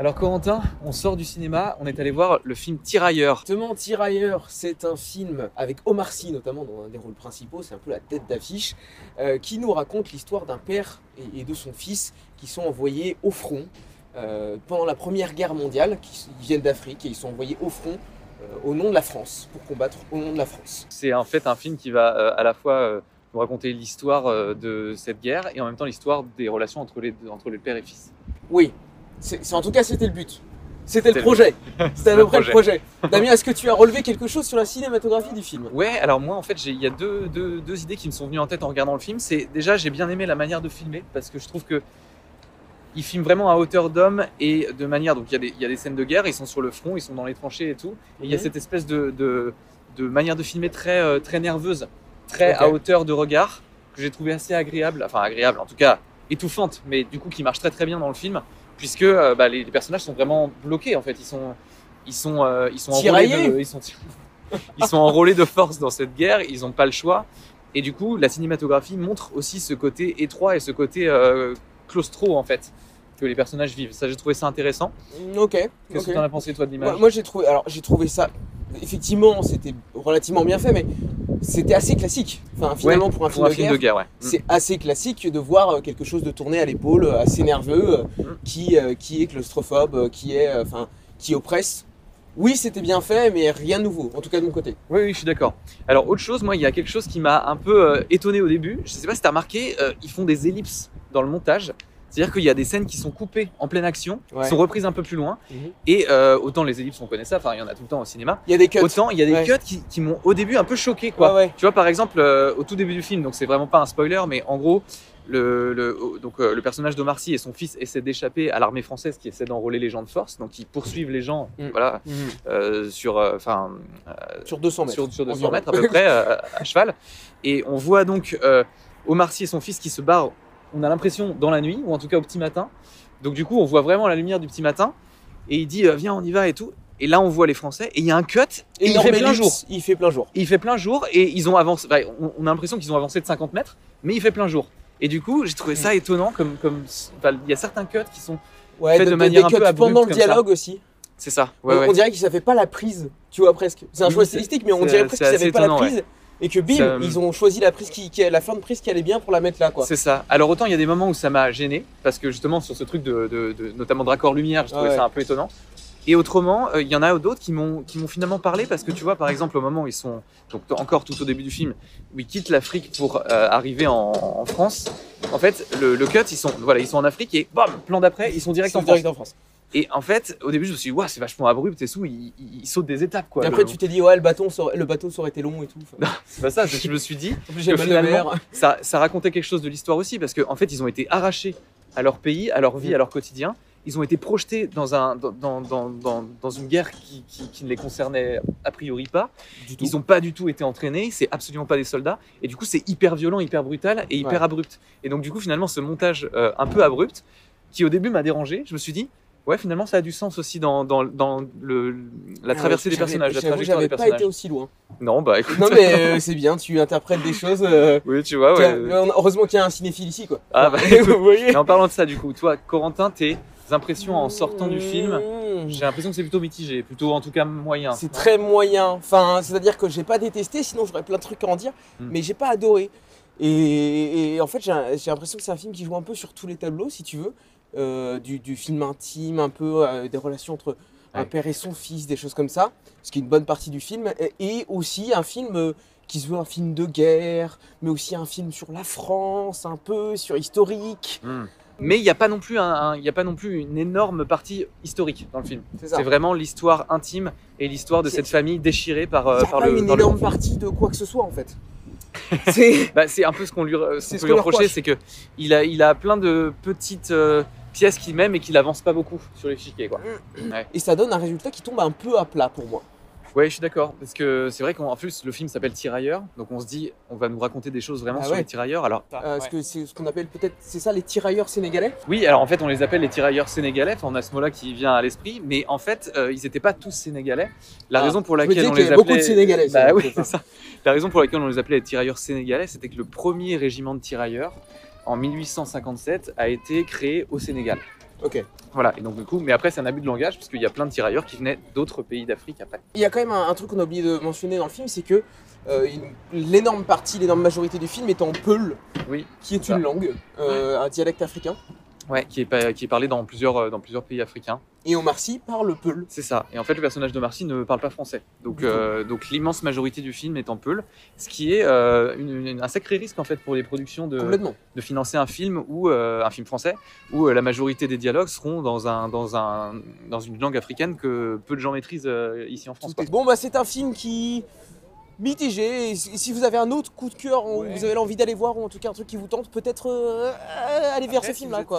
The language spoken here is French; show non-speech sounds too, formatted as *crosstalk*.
Alors Corentin, on sort du cinéma, on est allé voir le film Tirailleurs. Justement, Tirailleurs, c'est un film avec Omar Sy notamment dans un des rôles principaux, c'est un peu la tête d'affiche, euh, qui nous raconte l'histoire d'un père et, et de son fils qui sont envoyés au front euh, pendant la Première Guerre mondiale, qui ils viennent d'Afrique et ils sont envoyés au front euh, au nom de la France, pour combattre au nom de la France. C'est en fait un film qui va à la fois nous raconter l'histoire de cette guerre et en même temps l'histoire des relations entre les, entre les père et fils. Oui, c'est en tout cas c'était le but. C'était le projet. *laughs* C'était à le peu près le projet. Damien, est-ce que tu as relevé quelque chose sur la cinématographie du film? Ouais, alors moi en fait il y a deux, deux, deux idées qui me sont venues en tête en regardant le film. C'est déjà j'ai bien aimé la manière de filmer parce que je trouve que il filme vraiment à hauteur d'homme et de manière. Donc il y, a des, il y a des scènes de guerre, ils sont sur le front, ils sont dans les tranchées et tout. Et il y a cette espèce de, de, de manière de filmer très, euh, très nerveuse, très à hauteur de regard que j'ai trouvé assez agréable. Enfin agréable, en tout cas étouffante, mais du coup qui marche très très bien dans le film puisque euh, bah, les, les personnages sont vraiment bloqués en fait. Ils sont, ils sont, euh, ils sont enrôlés de, ils sont, *laughs* ils sont enrôlés de force dans cette guerre. Ils n'ont pas le choix. Et du coup, la cinématographie montre aussi ce côté étroit et ce côté euh, claustro en fait que les personnages vivent. Ça, j'ai trouvé ça intéressant. Ok. Qu'est-ce que tu en as pensé toi de l'image Moi, moi, j'ai trouvé, alors j'ai trouvé ça, effectivement, c'était relativement bien fait, mais c'était assez classique. Enfin, finalement, Ouais, pour un film, un de, film guerre, de guerre, ouais. Mm. c'est assez classique de voir euh, quelque chose de tourné à l'épaule, euh, assez nerveux, euh, Mm. qui, euh, qui est claustrophobe, qui est, euh, qui oppresse. Oui, c'était bien fait, mais rien de nouveau, en tout cas de mon côté. Oui, oui, je suis d'accord. Alors, autre chose, moi, il y a quelque chose qui m'a un peu euh, étonné au début. Je sais pas si tu as remarqué, ils font des ellipses dans le montage. C'est-à-dire qu'il y a des scènes qui sont coupées en pleine action, Ouais. qui sont reprises un peu plus loin. Mhm. Et euh, autant les ellipses, on connaît ça, enfin, il y en a tout le temps au cinéma. Il y a des cuts. Autant il y a des Ouais. cuts qui, qui m'ont au début un peu choqué, quoi. Ouais. Tu vois, par exemple, euh, au tout début du film, donc c'est vraiment pas un spoiler, mais en gros, le, le- donc, euh, le personnage d'Omar Sy et son fils essaient d'échapper à l'armée française qui essaie d'enrôler les gens de force. Donc, ils poursuivent les gens, Mm. voilà, euh, sur, enfin, Sur 200 mètres. sur, sur 200 environ. mètres à peu près à cheval. Et on voit donc Omar Sy et son fils qui se barrent, on a l'impression, dans la nuit, ou en tout cas au petit matin. Donc du coup, on voit vraiment la lumière du petit matin. Et il dit, euh, viens, on y va et tout. Et là, on voit les Français. Et il y a un cut. Et il fait plein jour. Il fait plein jour. Il fait plein jour. Et ils ont avancé. bah, on, a l'impression qu'ils ont avancé de 50 mètres. Mais il fait plein jour. Et du coup, j'ai trouvé ça étonnant. Comme, comme, il y a certains cuts qui sont. Ouais, Fait de des manière un cuts peu abrupte pendant le dialogue aussi. C'est ça. Ouais, on, ouais. on dirait qu'ils savaient pas la prise, tu vois presque. C'est un choix stylistique, mais on dirait presque qu'ils assez savaient pas la prise et que bim, Ça- ils ont choisi la prise qui, la fin de prise qui allait bien pour la mettre là, quoi. C'est ça. Alors autant il y a des moments où ça m'a gêné parce que justement sur ce truc de, de- de- notamment de raccord lumière, je trouvais Ouais. ça un peu étonnant. Et autrement, euh, il y en a d'autres qui m'ont qui m'ont finalement parlé parce que tu vois par exemple au moment où ils sont donc encore tout au début du film où ils quittent l'Afrique pour euh, arriver en, en France. En fait, le, le cut ils sont voilà ils sont en Afrique et bam plan d'après ils sont direct en France. direct en France. Et en fait au début je me suis dit waouh c'est vachement abrupt et tout ils sautent des étapes quoi. et après, Le- tu t'es dit, ouais, le, bâton, ça aurait- le bateau, ça aurait été long et tout. Enfin, c'est pas ça. Je me suis dit en plus, j'ai que finalement- ça, ça racontait quelque chose de l'histoire aussi, parce qu'en en fait, ils ont été arrachés à leur pays, à leur vie, Mm. à leur quotidien. Ils ont été projetés dans, un, dans, dans, dans, dans- dans une guerre qui, qui, qui ne les concernait a priori pas. Du tout. Ils n'ont pas du tout été entraînés, c'est absolument pas des soldats. Et du coup, c'est hyper violent, hyper brutal et hyper Ouais. abrupt. Et donc, du coup, finalement, ce montage euh, un peu abrupt, qui au début m'a dérangé, je me suis dit, ouais, finalement, ça a du sens aussi dans, dans, dans le, la traversée des J'avais- personnages, la trajectoire des J'avais pas personnages. été aussi loin. Non, bah écoute. Non, mais euh, *laughs* c'est bien, tu interprètes des choses. euh, Oui, tu vois, ouais. vois, heureusement qu'il y a un cinéphile ici, quoi. Ah, bah, *laughs* vous voyez Et en parlant de ça, du coup, toi, Corentin, tes impressions en sortant du film, Mmh. j'ai l'impression que c'est plutôt mitigé, plutôt en tout cas moyen. C'est très moyen. Enfin, c'est-à-dire que j'ai pas détesté, sinon j'aurais plein de trucs à en dire, Mm. mais j'ai pas adoré. Et, et en fait, j'ai l'impression que c'est un film qui joue un peu sur tous les tableaux, si tu veux. Euh, du, du film intime, un peu euh, des relations entre un Ouais. père et son fils, des choses comme ça, ce qui est une bonne partie du film. Et, et aussi un film euh, qui se veut un film de guerre, mais aussi un film sur la France, un peu sur historique. Hmm. Mais il n'y a pas non plus un, un- il y a pas non plus une énorme partie historique dans le film. C'est vraiment l'histoire intime et l'histoire de cette famille déchirée par, euh, y a par pas le. une le énorme partie de quoi que ce soit en fait. *laughs* c'est Bah, c'est un peu ce qu'on lui, ce C'est qu'on ce peut lui qu'on leur reprocher, reproche. c'est que il a, il a plein de petites euh, pièces qu'il met mais qu'il avance pas beaucoup sur l'échiquier, quoi. et ça donne un résultat qui tombe un peu à plat pour moi. Ouais, je suis d'accord. Parce que c'est vrai qu'en plus, le film s'appelle Tirailleurs. Donc on se dit, on va nous raconter des choses vraiment Ah sur ouais. les tirailleurs. Alors, Euh, ce que c'est ce qu'on appelle peut-être, c'est ça les tirailleurs sénégalais? Oui, alors en fait, on les appelle les tirailleurs sénégalais. Enfin, on a ce mot-là qui vient à l'esprit. Mais en fait, euh, ils n'étaient pas tous sénégalais. La Ah, raison pour laquelle on les avait beaucoup appelait. de Sénégalais, Bah c'est oui, c'est c'est ça. La raison pour laquelle on les appelait les tirailleurs sénégalais, c'était que le premier régiment de tirailleurs, en 1857, a été créé au Sénégal. Ok. Voilà, et donc du coup, mais après c'est un abus de langage parce qu'il y a plein de tirailleurs qui venaient d'autres pays d'Afrique après. Il y a quand même un, un truc qu'on a oublié de mentionner dans le film, c'est que euh, l'énorme partie, l'énorme majorité du film est en peul, Oui, qui est une langue, euh, un dialecte africain. Ouais, qui est, pas- qui est parlé dans plusieurs, euh, dans plusieurs pays africains. Et Omar Sy parle peul. C'est ça. Et en fait, le personnage de Marcy ne parle pas français. Donc, euh, donc l'immense majorité du film est en peul, ce qui est euh, une- une- un sacré risque en fait pour les productions de, financer un film ou euh, un film français où euh, la majorité des dialogues seront dans un dans un dans une langue africaine que peu de gens maîtrisent euh, ici en France. Bon, bah, c'est un film qui. mitigé. Et si vous avez un autre coup de cœur, ou Ouais. vous avez l'envie d'aller voir, ou en tout cas un truc qui vous tente, peut-être euh, aller vers Après, ce si film-là, quoi.